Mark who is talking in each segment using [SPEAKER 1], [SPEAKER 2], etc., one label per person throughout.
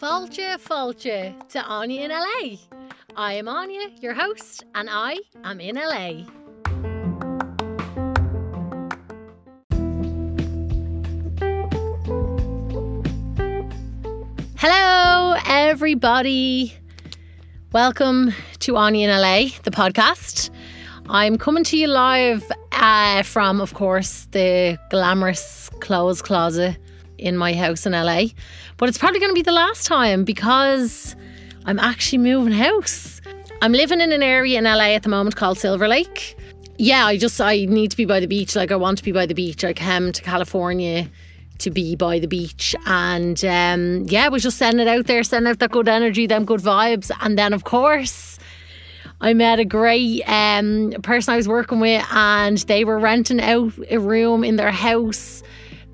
[SPEAKER 1] Fáilte fáilte to Aine in LA. I am Aine, your host, and I am in LA. Hello, everybody. Welcome to Aine in LA, the podcast. I'm coming to you live uh, from, of course, the glamorous clothes closet in my house in LA. But it's probably going to be the last time because I'm actually moving house. I'm living in an area in LA at the moment called Silver Lake. Yeah, I just I need to be by the beach. Like I want to be by the beach. I came to California to be by the beach, and um, yeah, we just send it out there, send out that good energy, them good vibes, and then of course. I met a great um, person I was working with, and they were renting out a room in their house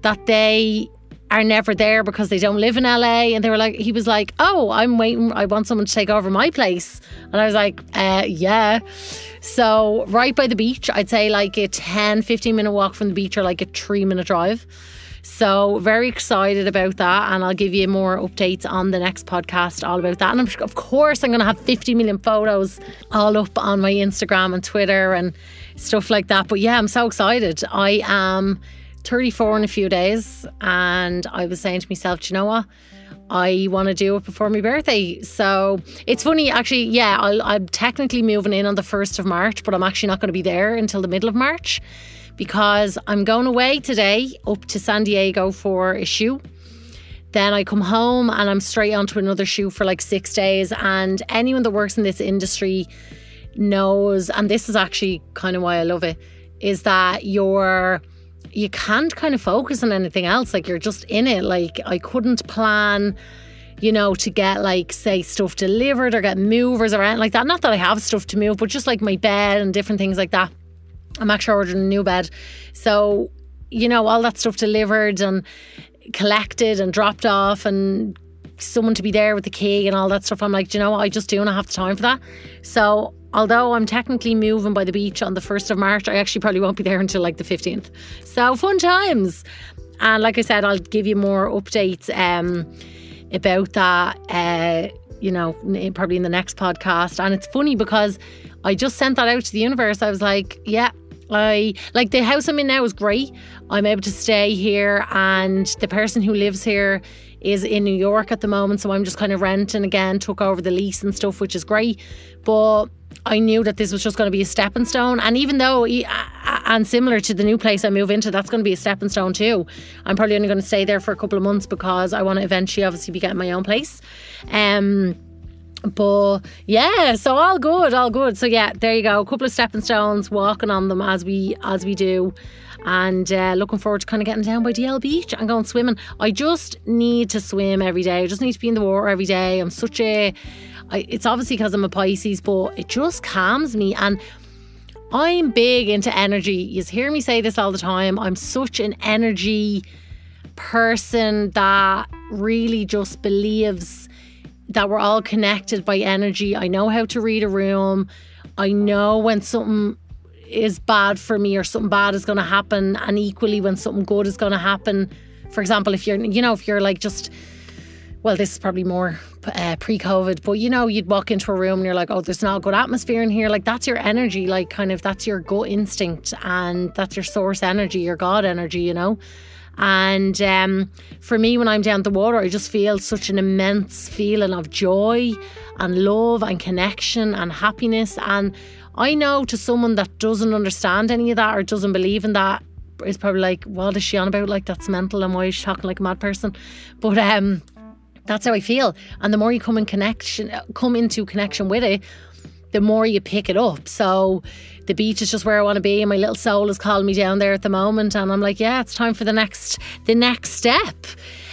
[SPEAKER 1] that they are never there because they don't live in LA. And they were like, he was like, oh, I'm waiting. I want someone to take over my place. And I was like, uh, yeah. So, right by the beach, I'd say like a 10, 15 minute walk from the beach or like a three minute drive. So, very excited about that. And I'll give you more updates on the next podcast all about that. And I'm, of course, I'm going to have 50 million photos all up on my Instagram and Twitter and stuff like that. But yeah, I'm so excited. I am 34 in a few days. And I was saying to myself, do you know what? I want to do it before my birthday. So it's funny, actually, yeah, i am technically moving in on the 1st of March, but I'm actually not going to be there until the middle of March because I'm going away today up to San Diego for a shoot. Then I come home and I'm straight onto another shoot for like six days. And anyone that works in this industry knows, and this is actually kind of why I love it, is that you're you can't kind of focus on anything else. Like you're just in it. Like I couldn't plan, you know, to get like say stuff delivered or get movers or anything like that. Not that I have stuff to move, but just like my bed and different things like that. I'm actually ordering a new bed. So, you know, all that stuff delivered and collected and dropped off and someone to be there with the key and all that stuff. I'm like, you know what? I just do not have the time for that. So although I'm technically moving by the beach on the 1st of March, I actually probably won't be there until like the 15th. So fun times. And like I said, I'll give you more updates um, about that, uh, you know, probably in the next podcast. And it's funny because I just sent that out to the universe. I was like, yeah, I like the house I'm in now is great. I'm able to stay here, and the person who lives here is in New York at the moment. So I'm just kind of renting again, took over the lease and stuff, which is great. But I knew that this was just going to be a stepping stone. And even though, and similar to the new place I move into, that's going to be a stepping stone too. I'm probably only going to stay there for a couple of months because I want to eventually obviously be getting my own place. Um, but yeah, so all good, all good. So yeah, there you go. A couple of stepping stones, walking on them as we as we do and uh, looking forward to kind of getting down by DL Beach and going swimming. I just need to swim every day. I just need to be in the water every day. I'm such a, I, it's obviously because I'm a Pisces, but it just calms me and. I'm big into energy. You hear me say this all the time. I'm such an energy person that really just believes that we're all connected by energy. I know how to read a room. I know when something is bad for me or something bad is going to happen and equally when something good is going to happen for example if you're you know if you're like just well this is probably more uh, pre-covid but you know you'd walk into a room and you're like oh there's not a good atmosphere in here like that's your energy like kind of that's your gut instinct and that's your source energy your god energy you know and um, for me, when I'm down the water, I just feel such an immense feeling of joy and love and connection and happiness. And I know to someone that doesn't understand any of that or doesn't believe in that is probably like, what is she on about? Like that's mental and why is she talking like a mad person? But um that's how I feel. And the more you come in connection come into connection with it, the more you pick it up. So the beach is just where I want to be and my little soul is calling me down there at the moment and I'm like, yeah, it's time for the next the next step.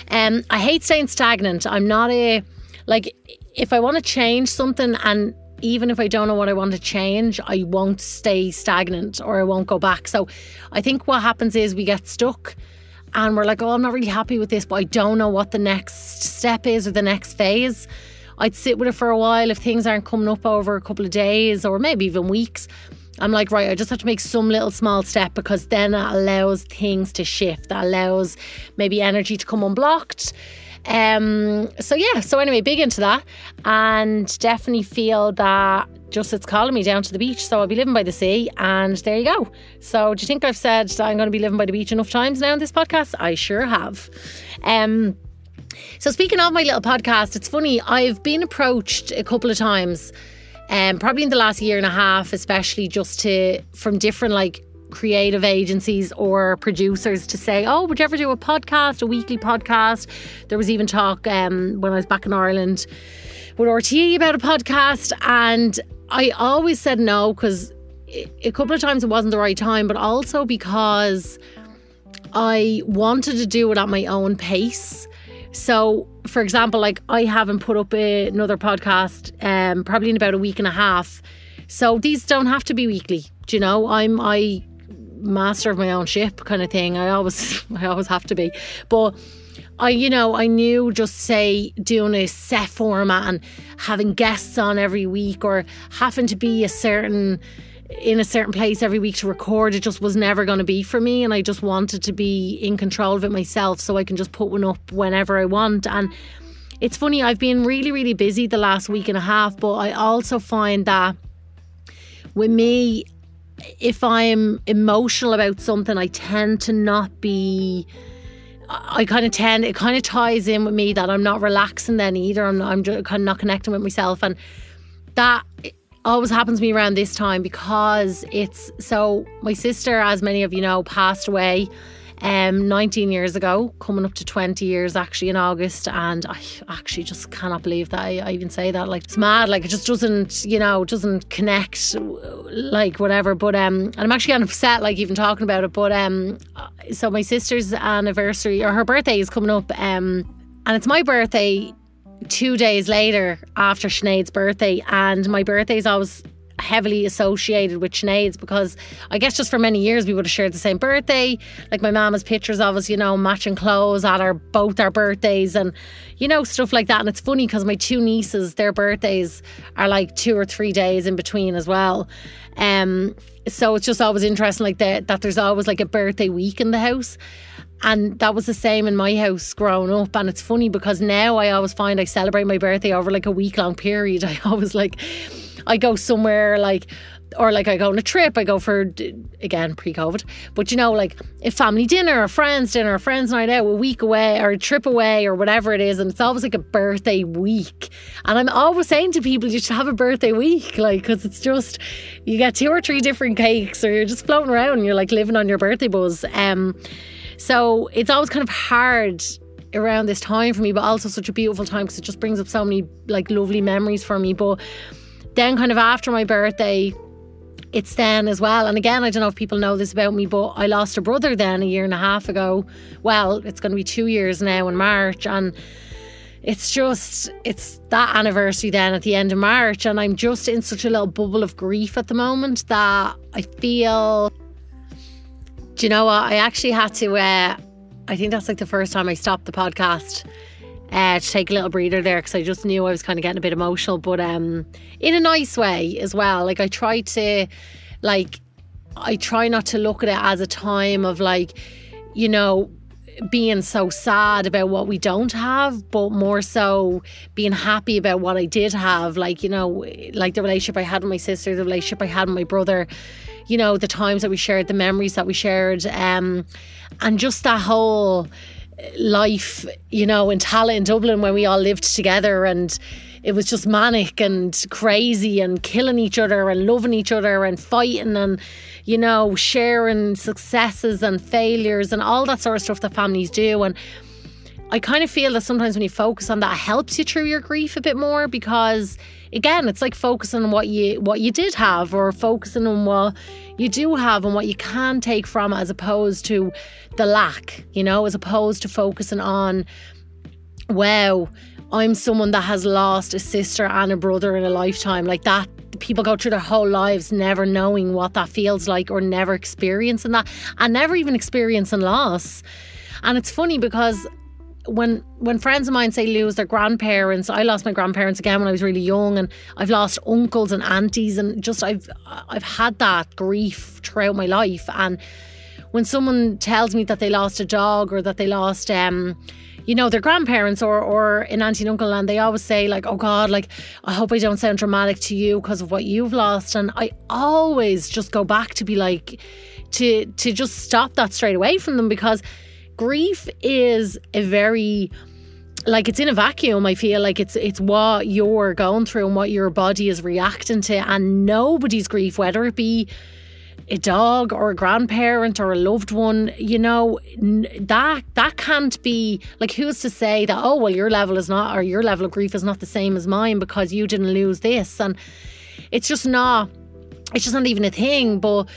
[SPEAKER 1] Um I hate staying stagnant. I'm not a like if I want to change something and even if I don't know what I want to change, I won't stay stagnant or I won't go back. So I think what happens is we get stuck and we're like, oh, I'm not really happy with this, but I don't know what the next step is or the next phase. I'd sit with it for a while if things aren't coming up over a couple of days or maybe even weeks. I'm like, right, I just have to make some little small step because then it allows things to shift. That allows maybe energy to come unblocked Um, so yeah, so anyway, big into that, and definitely feel that just it's calling me down to the beach. So I'll be living by the sea, and there you go. So do you think I've said that I'm going to be living by the beach enough times now in this podcast? I sure have. Um, so speaking of my little podcast, it's funny. I've been approached a couple of times, um, probably in the last year and a half, especially just to from different like creative agencies or producers to say, oh, would you ever do a podcast, a weekly podcast? There was even talk um, when I was back in Ireland with RTE about a podcast, and I always said no because a couple of times it wasn't the right time, but also because I wanted to do it at my own pace. So, for example, like I haven't put up a, another podcast um, probably in about a week and a half. So these don't have to be weekly. Do you know? I'm I master of my own ship kind of thing. I always I always have to be. But I, you know, I knew just say doing a set format and having guests on every week or having to be a certain in a certain place every week to record it just was never going to be for me and I just wanted to be in control of it myself so I can just put one up whenever I want and it's funny I've been really really busy the last week and a half but I also find that with me if I'm emotional about something, I tend to not be. I kind of tend it kind of ties in with me that I'm not relaxing then either. I'm I'm kind of not connecting with myself, and that always happens to me around this time because it's so. My sister, as many of you know, passed away um, 19 years ago, coming up to 20 years actually in August. And I actually just cannot believe that I, I, even say that. Like, it's mad. Like, it just doesn't, you know, doesn't connect, like, whatever. But, um, and I'm actually kind of upset, like, even talking about it. But, um, so my sister's anniversary or her birthday is coming up. Um, and it's my birthday two days later after Sinead's birthday. And my birthday is always heavily associated with Sinead's because I guess just for many years we would have shared the same birthday. Like my mum has pictures of us, you know, matching clothes at our both our birthdays and you know stuff like that. And it's funny because my two nieces, their birthdays are like two or three days in between as well. Um, so it's just always interesting, like that that there's always like a birthday week in the house. And that was the same in my house growing up. And it's funny because now I always find I celebrate my birthday over like a week long period. I always like I go somewhere like or like I go on a trip, I go for again pre-COVID, but you know, like a family dinner, a friends dinner, a friends night out, a week away, or a trip away, or whatever it is, and it's always like a birthday week. And I'm always saying to people, you should have a birthday week, like because it's just you get two or three different cakes, or you're just floating around, and you're like living on your birthday buzz. Um, so it's always kind of hard around this time for me, but also such a beautiful time because it just brings up so many like lovely memories for me, but then, kind of after my birthday, it's then as well. And again, I don't know if people know this about me, but I lost a brother then a year and a half ago. Well, it's going to be two years now in March. And it's just, it's that anniversary then at the end of March. And I'm just in such a little bubble of grief at the moment that I feel. Do you know what? I actually had to, uh, I think that's like the first time I stopped the podcast uh, to take a little breather there because I just knew I was kind of getting a bit emotional, but um, in a nice way as well. Like I try to, like, I try not to look at it as a time of like, you know, being so sad about what we don't have, but more so being happy about what I did have. Like, you know, like the relationship I had with my sister, the relationship I had with my brother, you know, the times that we shared, the memories that we shared, um, and just that whole life, you know, in Tallaght in Dublin when we all lived together and it was just manic and crazy and killing each other and loving each other and fighting and you know sharing successes and failures and all that sort of stuff that families do. And I kind of feel that sometimes when you focus on that helps you through your grief a bit more because again it's like focusing on what you what you did have or focusing on what you do have and what you can take from it as opposed to the lack you know as opposed to focusing on wow I'm someone that has lost a sister and a brother in a lifetime. Like that people go through their whole lives never knowing what that feels like or never experiencing that and never even experiencing loss. And it's funny because when when friends of mine say lose their grandparents, I lost my grandparents again when I was really young, and I've lost uncles and aunties, and just I've I've had that grief throughout my life. And when someone tells me that they lost a dog or that they lost, um, you know, their grandparents or or an auntie and uncle, and they always say like, "Oh God, like I hope I don't sound dramatic to you because of what you've lost." And I always just go back to be like, to to just stop that straight away from them because grief is a very like it's in a vacuum i feel like it's it's what you're going through and what your body is reacting to and nobody's grief whether it be a dog or a grandparent or a loved one, you know, that that can't be like who's to say that oh well your level is not or your level of grief is not the same as mine because you didn't lose this and it's just not it's just not even a thing but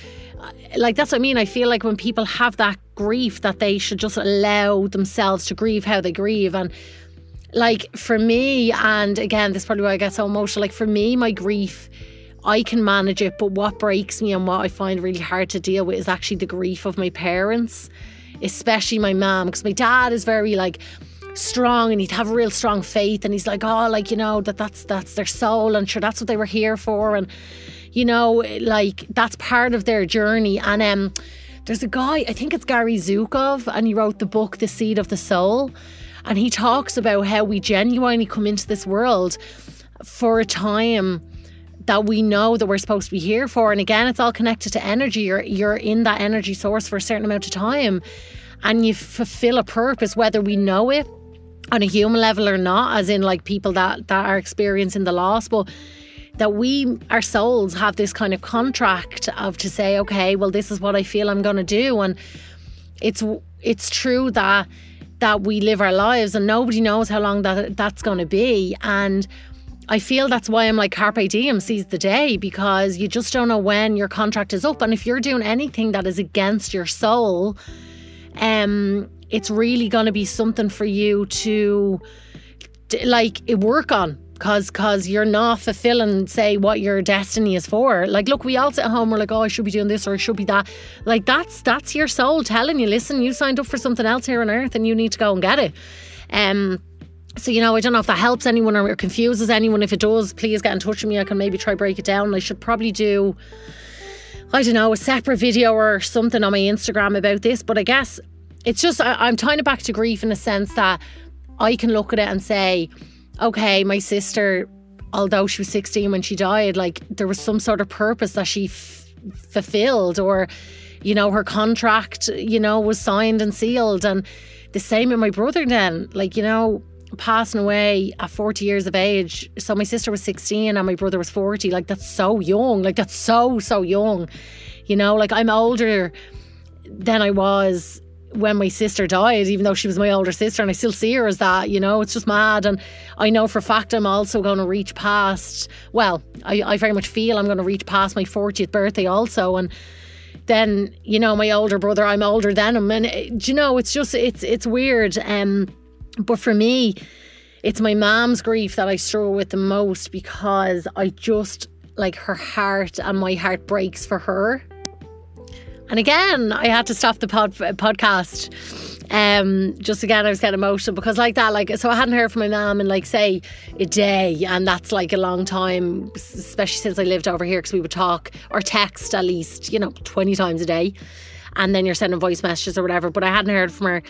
[SPEAKER 1] like that's what I mean. I feel like when people have that grief that they should just allow themselves to grieve how they grieve. And like for me and again this is probably why I get so emotional like for me my grief I can manage it, but what breaks me and what I find really hard to deal with is actually the grief of my parents, especially my mom, because my dad is very like strong and he'd have a real strong faith. And he's like, oh, like, you know, that that's that's their soul. And sure that's what they were here for. And, you know, like that's part of their journey. And um there's a guy, I think it's Gary Zukav, and he wrote the book The Seat of the Soul. And he talks about how we genuinely come into this world for a time that we know that we're supposed to be here for. And again, it's all connected to energy. You're you're in that energy source for a certain amount of time and you fulfill a purpose, whether we know it on a human level or not, as in like people that, that are experiencing the loss. But that we our souls have this kind of contract of to say, okay, well, this is what I feel I'm gonna do. And it's it's true that that we live our lives and nobody knows how long that that's gonna be. And I feel that's why I'm like carpe diem, seize the day, because you just don't know when your contract is up. And if you're doing anything that is against your soul, um, it's really going to be something for you to, to like work on because cause you're not fulfilling say what your destiny is for like look we all sit at home we're like oh I should be doing this or I should be that like that's that's your soul telling you listen you signed up for something else here on earth and you need to go and get it um so, you know, I don't know if that helps anyone or confuses anyone. If it does, please get in touch with me. I can maybe try break it down. I should probably do, I don't know, a separate video or something on my Instagram about this. But I guess it's just, I, am tying it back to grief in a sense that I can look at it and say, okay, my sister, although she was 16 when she died, like there was some sort of purpose that she f- fulfilled or, you know, her contract, you know, was signed and sealed. And the same with my brother then, like, you know, passing away at 40 years of age. So my sister was 16 and my brother was 40. Like that's so young. Like that's so, so young. You know, like I'm older than I was when my sister died, even though she was my older sister, and I still see her as that, you know, it's just mad. And I know for a fact I'm also going to reach past, well, I, I very much feel I'm going to reach past my 40th birthday also. And then, you know, my older brother, I'm older than him. And, eh, you know, it's just, it's, it's weird. Um, but for me, it's my mom's grief that I struggle with the most because I just like her heart and my heart breaks for her. And again, I had to stop the pod, podcast. Um, just again, I was getting emotional because like that, like so I hadn't heard from my mom in like say a day, and that's like a long time, especially since I lived over here because we would talk or text at least, you know, twenty times a day and then you're sending voice messages or whatever. But I hadn't heard from her.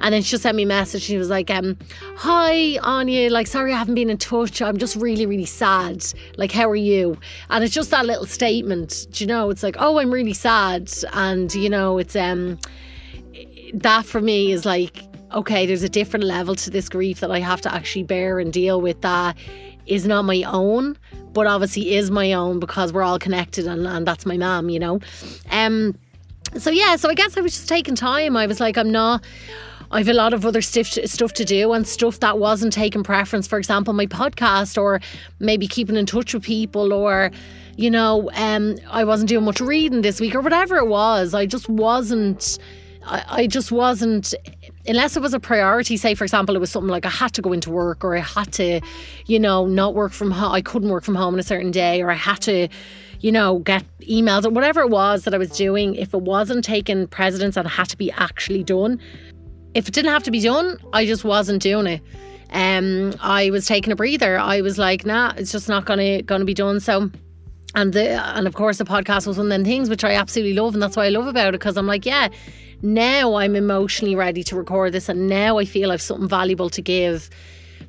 [SPEAKER 1] And then she just sent me a message. She was like, um, Hi, Aine. Like, sorry I haven't been in touch. I'm just really, really sad. Like, how are you? And it's just that little statement. Do you know? It's like, Oh, I'm really sad. And, you know, it's, um, that for me is like, okay, there's a different level to this grief that I have to actually bear and deal with that is not my own, but obviously is my own because we're all connected and, and that's my mom, you know. Um so yeah, so I guess I was just taking time. I was like, I'm not. I have a lot of other stuff stuff to do and stuff that wasn't taking preference. For example, my podcast, or maybe keeping in touch with people, or you know, um, I wasn't doing much reading this week, or whatever it was. I just wasn't. I, I just wasn't unless it was a priority say for example it was something like i had to go into work or i had to you know not work from home i couldn't work from home on a certain day or i had to you know, get emails or whatever it was that I was doing, if it wasn't taking precedence and had to be actually done, if it didn't have to be done, I just wasn't doing it. Um, I was taking a breather. I was like, nah, it's just not gonna gonna be done. So and the and of course the podcast was one of them things which I absolutely love and that's why I love about it because I'm like yeah now I'm emotionally ready to record this, and now I feel I've something valuable to give.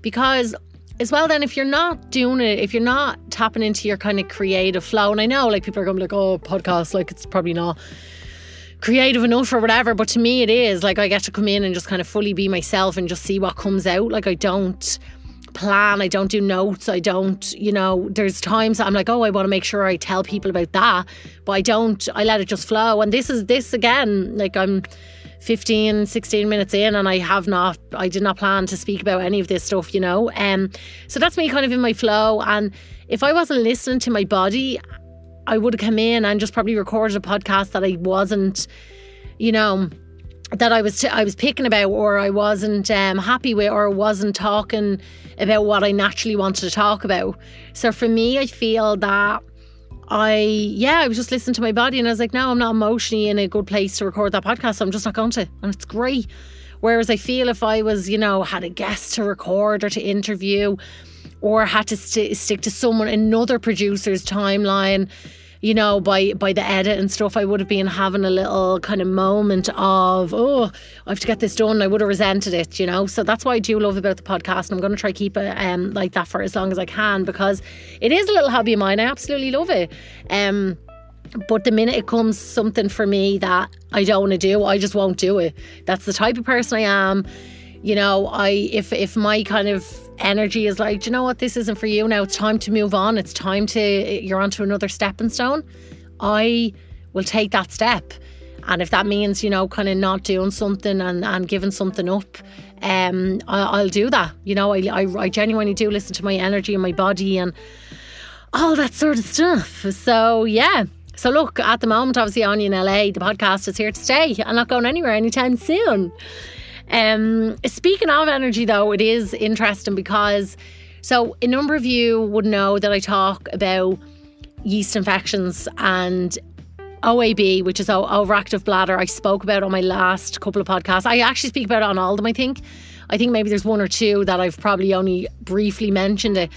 [SPEAKER 1] Because, as well, then, if you're not doing it, if you're not tapping into your kind of creative flow, and I know like people are going to be like, oh, podcast, like it's probably not creative enough or whatever, but to me it is. Like I get to come in and just kind of fully be myself and just see what comes out. Like I don't plan, I don't do notes, I don't, you know, there's times I'm like, oh, I want to make sure I tell people about that, but I don't, I let it just flow. And this is this again, like I'm 15, 16 minutes in and I have not, I did not plan to speak about any of this stuff, you know. Um, so that's me kind of in my flow. And if I wasn't listening to my body, I would have come in and just probably recorded a podcast that I wasn't, you know, that I was t- I was picking about or I wasn't um, happy with or wasn't talking about what I naturally wanted to talk about. So for me, I feel that I yeah I was just listening to my body and I was like, no, I'm not emotionally in a good place to record that podcast. So I'm just not going to, and it's great. Whereas I feel if I was you know had a guest to record or to interview, or had to st- stick to someone another producer's timeline you know, by by the edit and stuff, I would have been having a little kind of moment of, oh, I have to get this done. I would have resented it, you know. So that's why I do love about the podcast. And I'm going to try keep it um, like that for as long as I can because it is a little hobby of mine. I absolutely love it. Um, but the minute it comes something for me that I don't want to do, I just won't do it. That's the type of person I am. You know, I if if my kind of energy is like, you know what, this isn't for you now. It's time to move on. It's time to, you're onto another stepping stone. I will take that step. And if that means, you know, kind of not doing something and, and giving something up, um, I, will do that. You know, I, I, I genuinely do listen to my energy and my body and all that sort of stuff. So, yeah. So, look, at the moment, obviously, on in LA, the podcast is here to stay. I'm not going anywhere anytime soon. Um, speaking of energy, though, it is interesting because so a number of you would know that I talk about yeast infections and OAB, which is overactive bladder. I spoke about on my last couple of podcasts. I actually speak about it on all of them, I think. I think maybe there's one or two that I've probably only briefly mentioned it.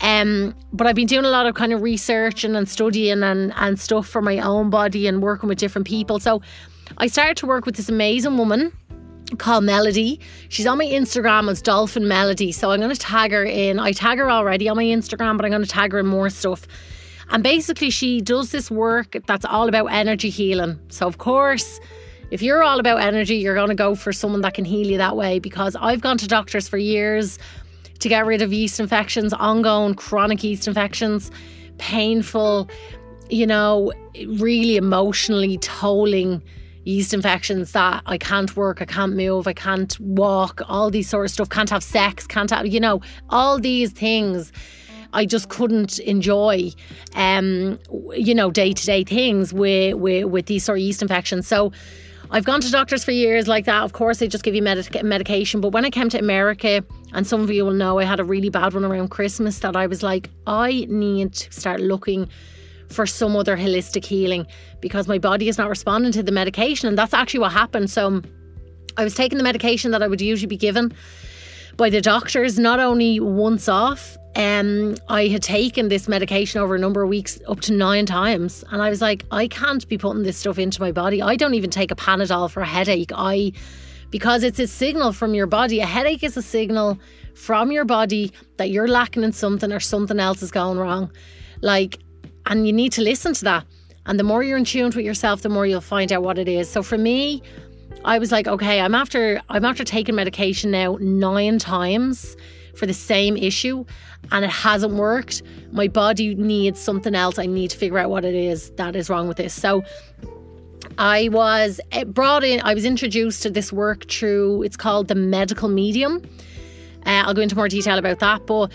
[SPEAKER 1] Um, but I've been doing a lot of kind of research and, and studying and, and stuff for my own body and working with different people. So I started to work with this amazing woman called Melody. She's on my Instagram as Dolphin Melody. So I'm going to tag her in. I tag her already on my Instagram, but I'm going to tag her in more stuff. And basically, she does this work that's all about energy healing. So, of course, if you're all about energy, you're going to go for someone that can heal you that way because I've gone to doctors for years to get rid of yeast infections, ongoing chronic yeast infections, painful, you know, really emotionally tolling yeast infections that I can't work, I can't move, I can't walk, all these sort of stuff, can't have sex, can't have, you know, all these things. I just couldn't enjoy, um, you know, day to day things with, with with these sort of yeast infections. So I've gone to doctors for years like that. Of course, they just give you medic- medication. But when I came to America, and some of you will know, I had a really bad one around Christmas that I was like, I need to start looking for some other holistic healing because my body is not responding to the medication. And that's actually what happened. So I was taking the medication that I would usually be given by the doctors, not only once off. Um, I had taken this medication over a number of weeks, up to nine times, and I was like, I can't be putting this stuff into my body. I don't even take a Panadol for a headache. I because it's a signal from your body. A headache is a signal from your body that you're lacking in something or something else is going wrong. Like and you need to listen to that. And the more you're in tune with yourself, the more you'll find out what it is. So for me, I was like, okay, I'm after I'm after taking medication now nine times for the same issue and it hasn't worked. My body needs something else. I need to figure out what it is that is wrong with this. So I was eh, brought in, I was introduced to this work through, it's called the medical medium. Uh, I'll go into more detail about that. But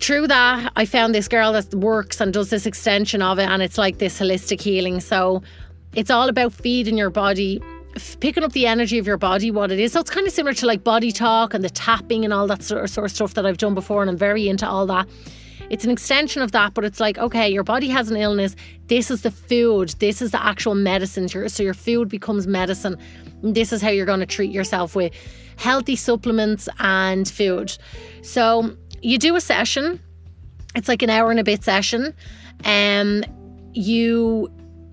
[SPEAKER 1] through that, I found this girl that works and does this extension of it, and it's like this holistic healing. So it's all about feeding your body, picking up the energy of your body, what it is. So it's kind of similar to like body talk and the tapping and all that sort of, sort of stuff that I've done before, and I'm very into all that. It's an extension of that, but it's like, okay, your body has an illness. This is the food. This is the actual medicine. So your food becomes medicine. This is how you're going to treat yourself with healthy supplements and food. So you do a session. It's like an hour and a bit session. Um, you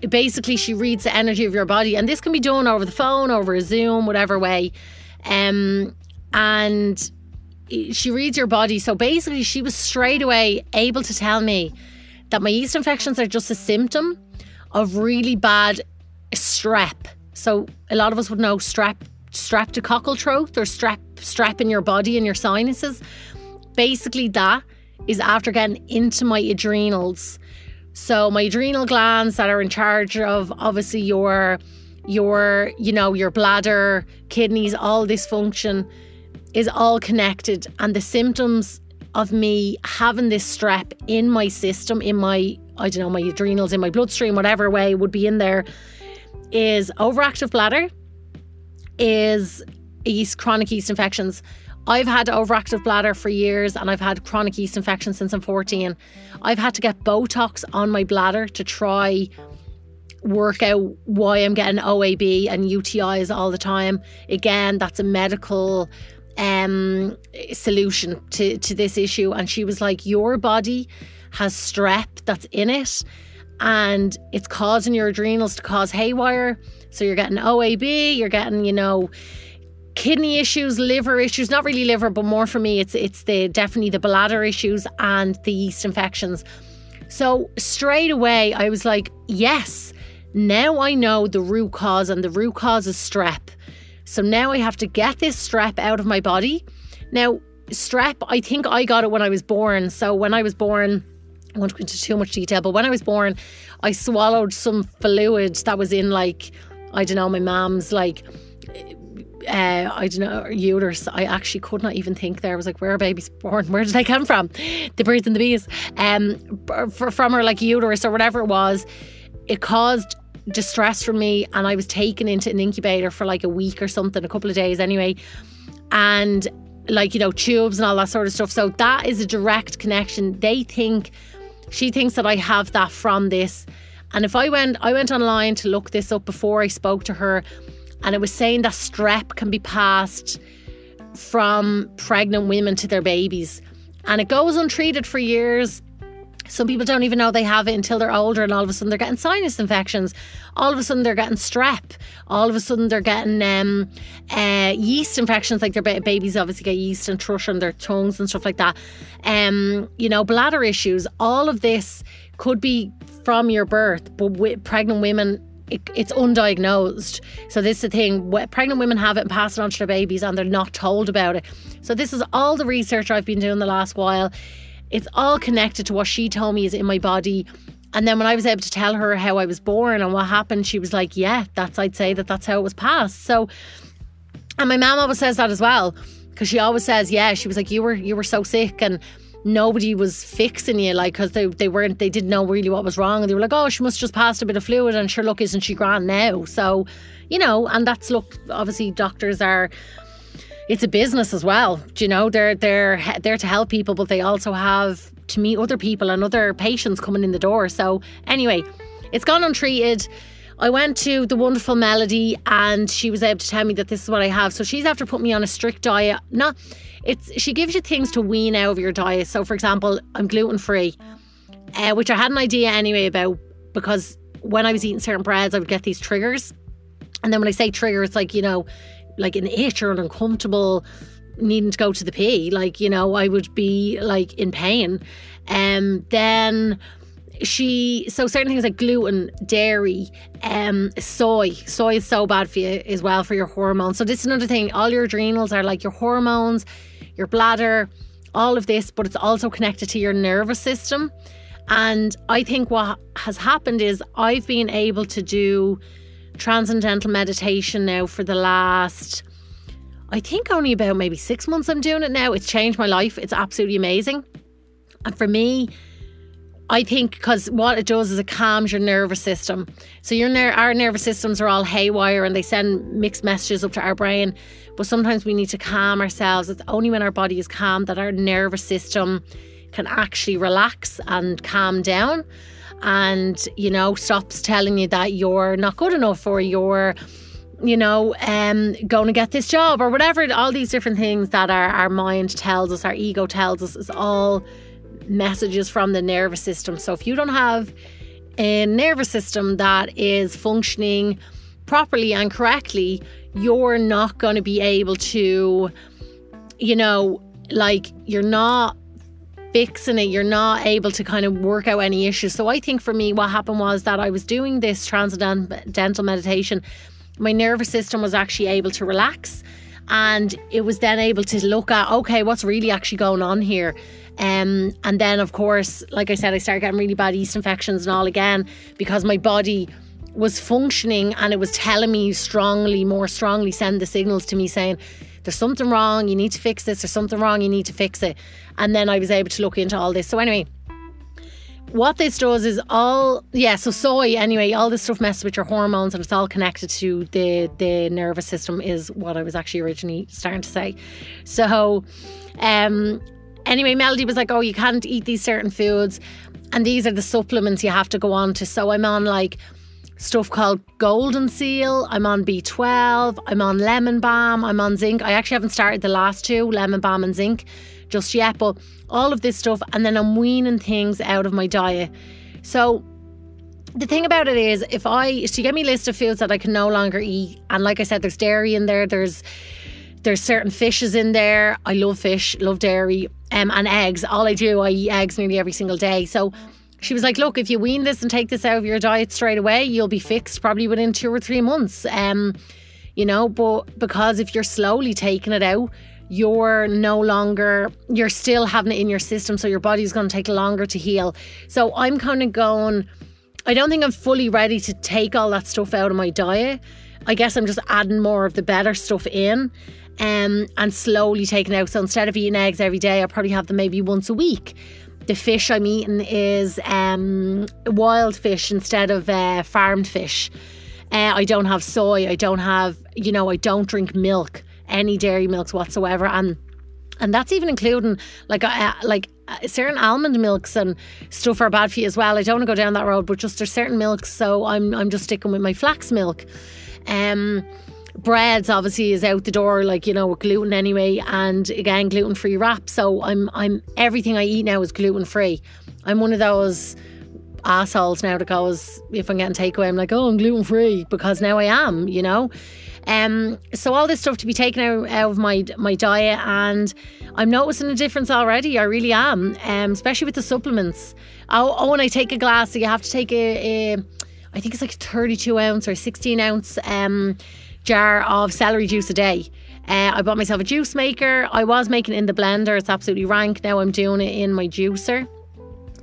[SPEAKER 1] basically she reads the energy of your body, and this can be done over the phone, over a Zoom, whatever way. Um, and she reads your body. So basically, she was straight away able to tell me that my yeast infections are just a symptom of really bad strep. So a lot of us would know strep, streptococcal throat or strep, strep in your body and your sinuses. Basically, that is after getting into my adrenals. So my adrenal glands that are in charge of obviously your your you know your bladder, kidneys, all this function is all connected and the symptoms of me having this strep in my system in my I don't know my adrenals in my bloodstream whatever way would be in there is overactive bladder is yeast chronic yeast infections I've had overactive bladder for years and I've had chronic yeast infection since I'm 14. I've had to get Botox on my bladder to try work out why I'm getting OAB and UTIs all the time. Again, that's a medical um, solution to, to this issue. And she was like, Your body has strep that's in it and it's causing your adrenals to cause haywire. So you're getting OAB, you're getting, you know, kidney issues, liver issues, not really liver, but more for me, it's it's the definitely the bladder issues and the yeast infections. So straight away I was like, yes, now I know the root cause, and the root cause is strep. So now I have to get this strep out of my body. Now, strep, I think I got it when I was born. So when I was born, I won't go into too much detail, but when I was born, I swallowed some fluid that was in like, I don't know, my mom's like uh, I don't know, uterus. I actually could not even think there. I was like, where are babies born? Where did they come from? The birds and the bees. Um, from her like uterus or whatever it was. It caused distress for me, and I was taken into an incubator for like a week or something, a couple of days anyway. And like, you know, tubes and all that sort of stuff. So that is a direct connection. They think, she thinks that I have that from this. And if I went, I went online to look this up before I spoke to her and it was saying that strep can be passed from pregnant women to their babies. And it goes untreated for years. Some people don't even know they have it until they're older, and all of a sudden they're getting sinus infections. All of a sudden they're getting strep. All of a sudden they're getting um, uh, yeast infections, like their ba- babies obviously get yeast and thrush on their tongues and stuff like that. Um, you know, bladder issues. All of this could be from your birth, but with pregnant women it, it's undiagnosed. So this is the thing: pregnant women have it and pass it on to their babies, and they're not told about it. So this is all the research I've been doing the last while. It's all connected to what she told me is in my body. And then when I was able to tell her how I was born and what happened, she was like, "Yeah, that's I'd say that that's how it was passed." So, and my mom always says that as well because she always says, "Yeah." She was like, "You were you were so sick and." Nobody was fixing you, like, because they, they weren't, they didn't know really what was wrong. And they were like, oh, she must just passed a bit of fluid, and sure, look, isn't she grand now? So, you know, and that's, look, obviously, doctors are, it's a business as well. Do you know, they're, they're there to help people, but they also have to meet other people and other patients coming in the door. So, anyway, it's gone untreated. I went to the wonderful Melody and she was able to tell me that this is what I have. So she's after put me on a strict diet. Not it's she gives you things to wean out of your diet. So for example, I'm gluten free, uh, which I had an idea anyway about because when I was eating certain breads, I would get these triggers. And then when I say trigger, it's like, you know, like an itch or an uncomfortable needing to go to the pee. Like, you know, I would be like in pain. And um, then she so certain things like gluten, dairy, um, soy. Soy is so bad for you as well for your hormones. So this is another thing. All your adrenals are like your hormones, your bladder, all of this, but it's also connected to your nervous system. And I think what has happened is I've been able to do transcendental meditation now for the last I think only about maybe six months I'm doing it now. It's changed my life. It's absolutely amazing. And for me, I think because what it does is it calms your nervous system. So your ner- our nervous systems are all haywire and they send mixed messages up to our brain. But sometimes we need to calm ourselves. It's only when our body is calm that our nervous system can actually relax and calm down and you know stops telling you that you're not good enough or you're you know um going to get this job or whatever all these different things that our, our mind tells us our ego tells us is all messages from the nervous system. So if you don't have a nervous system that is functioning properly and correctly, you're not going to be able to, you know, like you're not fixing it, you're not able to kind of work out any issues. So I think for me, what happened was that I was doing this transcendental meditation. My nervous system was actually able to relax and it was then able to look at okay what's really actually going on here um, and then of course like i said i started getting really bad yeast infections and all again because my body was functioning and it was telling me strongly more strongly send the signals to me saying there's something wrong, you need to fix this, there's something wrong, you need to fix it. And then I was able to look into all this. So, anyway, what this does is all yeah so soy anyway all this stuff messes with your hormones and it's all connected to the the nervous system is what i was actually originally starting to say so um anyway melody was like oh you can't eat these certain foods and these are the supplements you have to go on to so i'm on like stuff called Golden Seal. I'm on B12. I'm on Lemon Balm. I'm on Zinc. I actually haven't started the last two, Lemon Balm and Zinc, just yet, but all of this stuff. And then I'm weaning things out of my diet. So the thing about it is, if I, you get me a list of foods that I can no longer eat. And like I said, there's dairy in there. There's, there's certain fishes in there. I love fish, love dairy, um, and eggs. All I do, I eat eggs nearly every single day. So she was like, look, if you wean this and take this out of your diet straight away, you'll be fixed probably within two or three months. Um, you know, but because if you're slowly taking it out, you're no longer you're still having it in your system so your body's going to take longer to heal. So i'm kind of going i don't think i'm fully ready to take all that stuff out of my diet. I guess i'm just adding more of the better stuff in um, and slowly taking out. So instead of eating eggs every day i probably have them maybe once a week the fish I'm eating is um, wild fish instead of uh, farmed fish. Uh, I don't have soy. I don't have, you know, I don't drink milk, any dairy milks whatsoever, and and that's even including like uh, like uh, certain almond milks and stuff are bad for you as well. I don't want to go down that road, but just there's certain milks, so I'm I'm just sticking with my flax milk. Um, breads obviously is out the door like you know with gluten anyway and again gluten free wrap so I'm I'm everything I eat now is gluten free I'm one of those assholes now that goes if I'm getting takeaway I'm like oh I'm gluten free because now I am you know? Um, so all this stuff to be taken out, out of my my diet and I'm noticing a difference already I really am um, especially with the supplements. Oh, oh when I take a glass so you have to take a, a I think it's like 32 ounce or 16 ounce um, jar of celery juice a day. Uh, I bought myself a juice maker. I was making it in the blender. It's absolutely rank. Now I'm doing it in my juicer.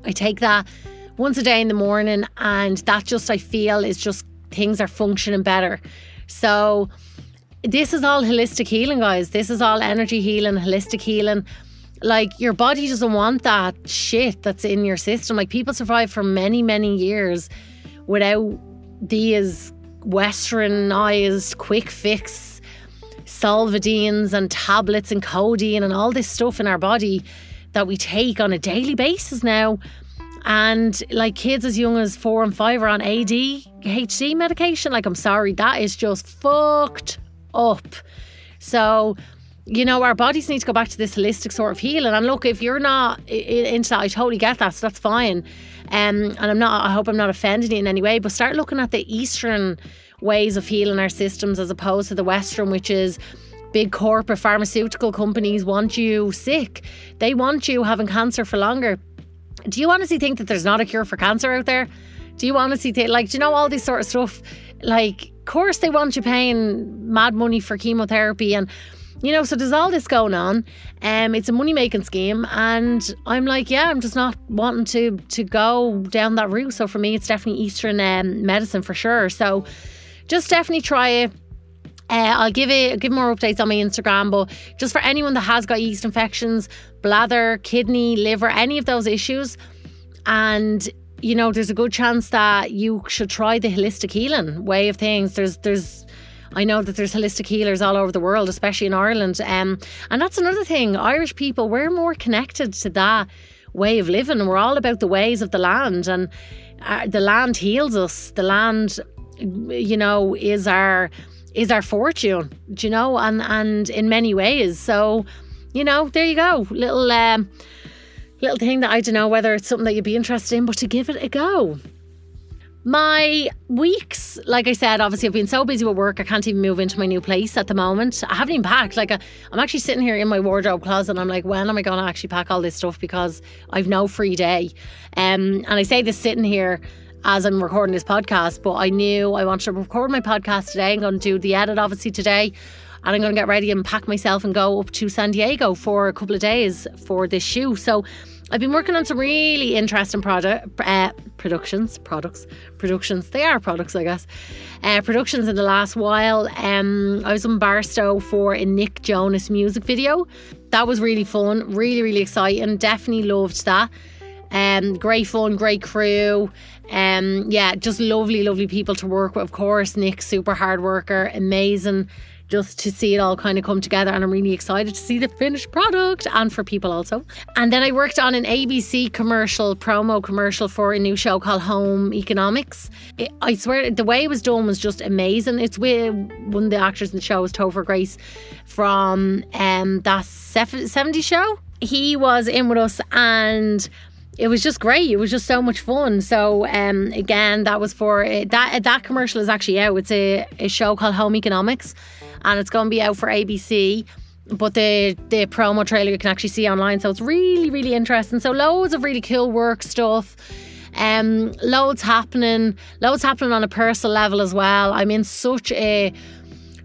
[SPEAKER 1] I take that once a day in the morning, and that just I feel is just things are functioning better. So this is all holistic healing, guys. This is all energy healing, holistic healing. Like your body doesn't want that shit that's in your system. Like people survive for many, many years without these westernized quick fix Solpadeines and tablets and codeine and all this stuff in our body that we take on a daily basis now. And like kids as young as four and five are on ADHD medication. Like, I'm sorry, that is just fucked up. So, you know, our bodies need to go back to this holistic sort of healing. And look, if you're not into that, I totally get that. So that's fine. Um, and I'm not, I hope I'm not offending you in any way, but start looking at the Eastern ways of healing our systems as opposed to the Western, which is big corporate pharmaceutical companies want you sick. They want you having cancer for longer. Do you honestly think that there's not a cure for cancer out there? Do you honestly think, like, do you know all this sort of stuff? Like, of course, they want you paying mad money for chemotherapy and you know, so there's all this going on. Um, it's a money making scheme, and I'm like, yeah, I'm just not wanting to to go down that route. So for me, it's definitely Eastern um, medicine for sure. So just definitely try it. Uh, I'll give it give more updates on my Instagram, but just for anyone that has got yeast infections, bladder, kidney, liver, any of those issues, and you know, there's a good chance that you should try the holistic healing way of things. There's there's I know that there's holistic healers all over the world, especially in Ireland. Um, and that's another thing. Irish people, we're more connected to that way of living. We're all about the ways of the land, and uh, the land heals us. The land, you know, is our is our fortune. Do you know? And and in many ways. So, you know, there you go. Little um, little thing that I don't know whether it's something that you'd be interested in, but to give it a go. My weeks, like I said, obviously I've been so busy with work, I can't even move into my new place at the moment. I haven't even packed. Like, I, I'm actually sitting here in my wardrobe closet and I'm like, when am I going to actually pack all this stuff? Because I've no free day. Um, and I say this sitting here as I'm recording this podcast, but I knew I wanted to record my podcast today. I'm going to do the edit, obviously, today. And I'm going to get ready and pack myself and go up to San Diego for a couple of days for this shoe. So, I've been working on some really interesting product uh, productions, products, productions. They are products, I guess. Uh, productions in the last while. Um, I was in Barstow for a Nick Jonas music video. That was really fun, really, really exciting. Definitely loved that. Um, great fun, great crew. Um, yeah, just lovely, lovely people to work with. Of course, Nick, super hard worker, amazing just to see it all kind of come together. And I'm really excited to see the finished product and for people also. And then I worked on an ABC commercial, promo commercial for a new show called Home Economics. It, I swear, the way it was done was just amazing. It's with one of the actors in the show was Topher Grace from um, that 70 show. He was in with us and it was just great. It was just so much fun. So um, again, that was for that that commercial is actually out. It's a, a show called Home Economics, and it's going to be out for ABC. But the the promo trailer you can actually see online, so it's really really interesting. So loads of really cool work stuff. Um, loads happening, loads happening on a personal level as well. I'm in such a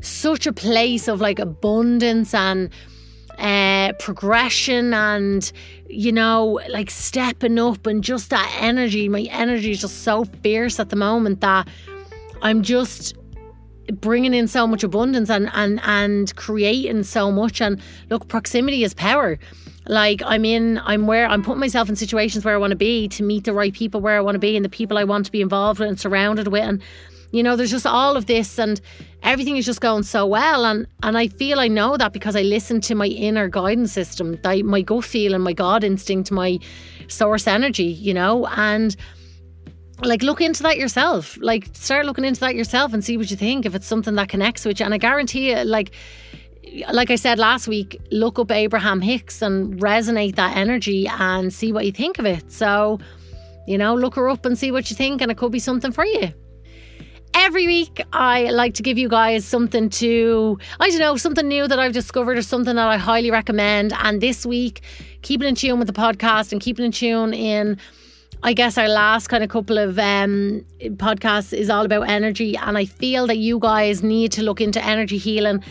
[SPEAKER 1] such a place of like abundance and uh, progression and you know like stepping up and just that energy. My energy is just so fierce at the moment that i'm just bringing in so much abundance and and and creating so much. And look proximity is power. Like i'm in i'm where i'm putting myself in situations where i want to be to meet the right people where i want to be and the people i want to be involved with and surrounded with. And you know there's just all of this and everything is just going so well. And and I feel I know that because I listen to my inner guidance system my gut feel and my God instinct my source energy you know? And like look into that yourself. Like start looking into that yourself and see what you think if it's something that connects with you. And I guarantee you like like I said last week, look up Abraham Hicks and resonate that energy and see what you think of it. So, you know, look her up and see what you think, and it could be something for you every week I like to give you guys something to, I don't know, something new that I've discovered or something that I highly recommend. And this week, keeping in tune with the podcast and keeping in tune in. I guess our last kind of couple of um, podcasts is all about energy, and I feel that you guys need to look into energy healing.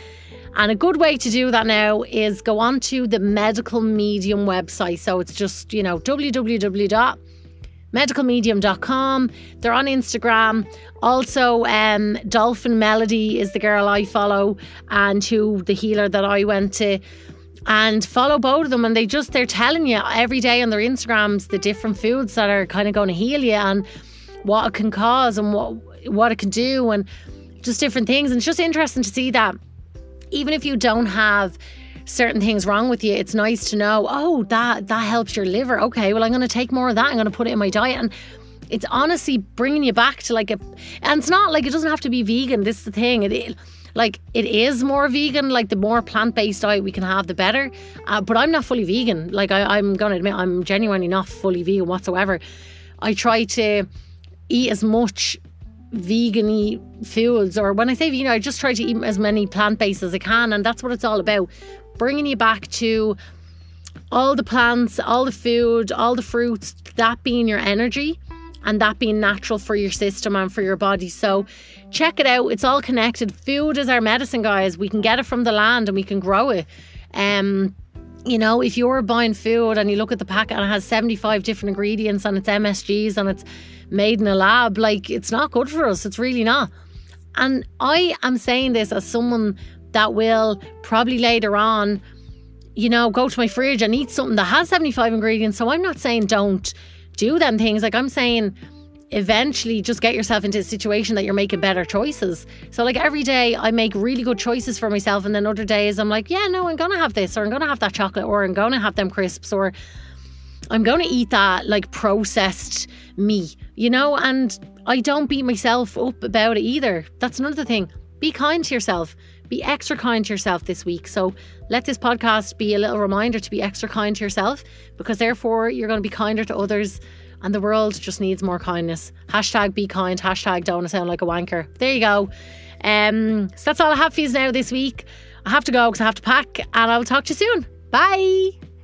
[SPEAKER 1] And a good way to do that now is go on to the Medical Medium website. So it's just, you know, www medicalmedium.com. They're on Instagram. Also, um, Dolphin Melody is the girl I follow and who the healer that I went to. And follow both of them, and they just they're telling you every day on their Instagrams the different foods that are kind of going to heal you and what it can cause and what what it can do and just different things. And it's just interesting to see that even if you don't have certain things wrong with you, it's nice to know, oh, that that helps your liver. Okay, well, I'm going to take more of that. I'm going to put it in my diet. And it's honestly bringing you back to like a, and it's not like it doesn't have to be vegan. This is the thing. It, it like it is more vegan. Like the more plant based diet we can have, the better. Uh, but I'm not fully vegan. Like I, I'm going to admit, I'm genuinely not fully vegan whatsoever. I try to eat as much vegan foods or when I say vegan I just try to eat as many plant based as I can and that's what it's all about bringing you back to all the plants, all the food, all the fruits, that being your energy and that being natural for your system and for your body. So check it out. It's all connected. Food is our medicine, guys. We can get it from the land and we can grow it. Um, you know, if you're buying food and you look at the packet and it has 75 different ingredients and it's MSGs and it's made in a lab, like it's not good for us. It's really not. And I am saying this as someone that will probably later on, you know, go to my fridge and eat something that has 75 ingredients. So I'm not saying don't do them things. Like I'm saying, eventually just get yourself into a situation that you're making better choices. So like every day I make really good choices for myself and then other days I'm like, yeah, no, I'm to have this or I'm to have that chocolate or I'm to have them crisps or I'm to eat that like processed meat, you know, and I don't beat myself up about it either. That's another thing. Be kind to yourself be extra kind to yourself this week. So let this podcast be a little reminder to be extra kind to yourself because therefore you're going to be kinder to others and the world just needs more kindness. Hashtag be kind, hashtag don't sound like a wanker. There you go. Um, so that's all I have for you now this week. I have to go because I have to pack, and I'll talk to you soon. Bye.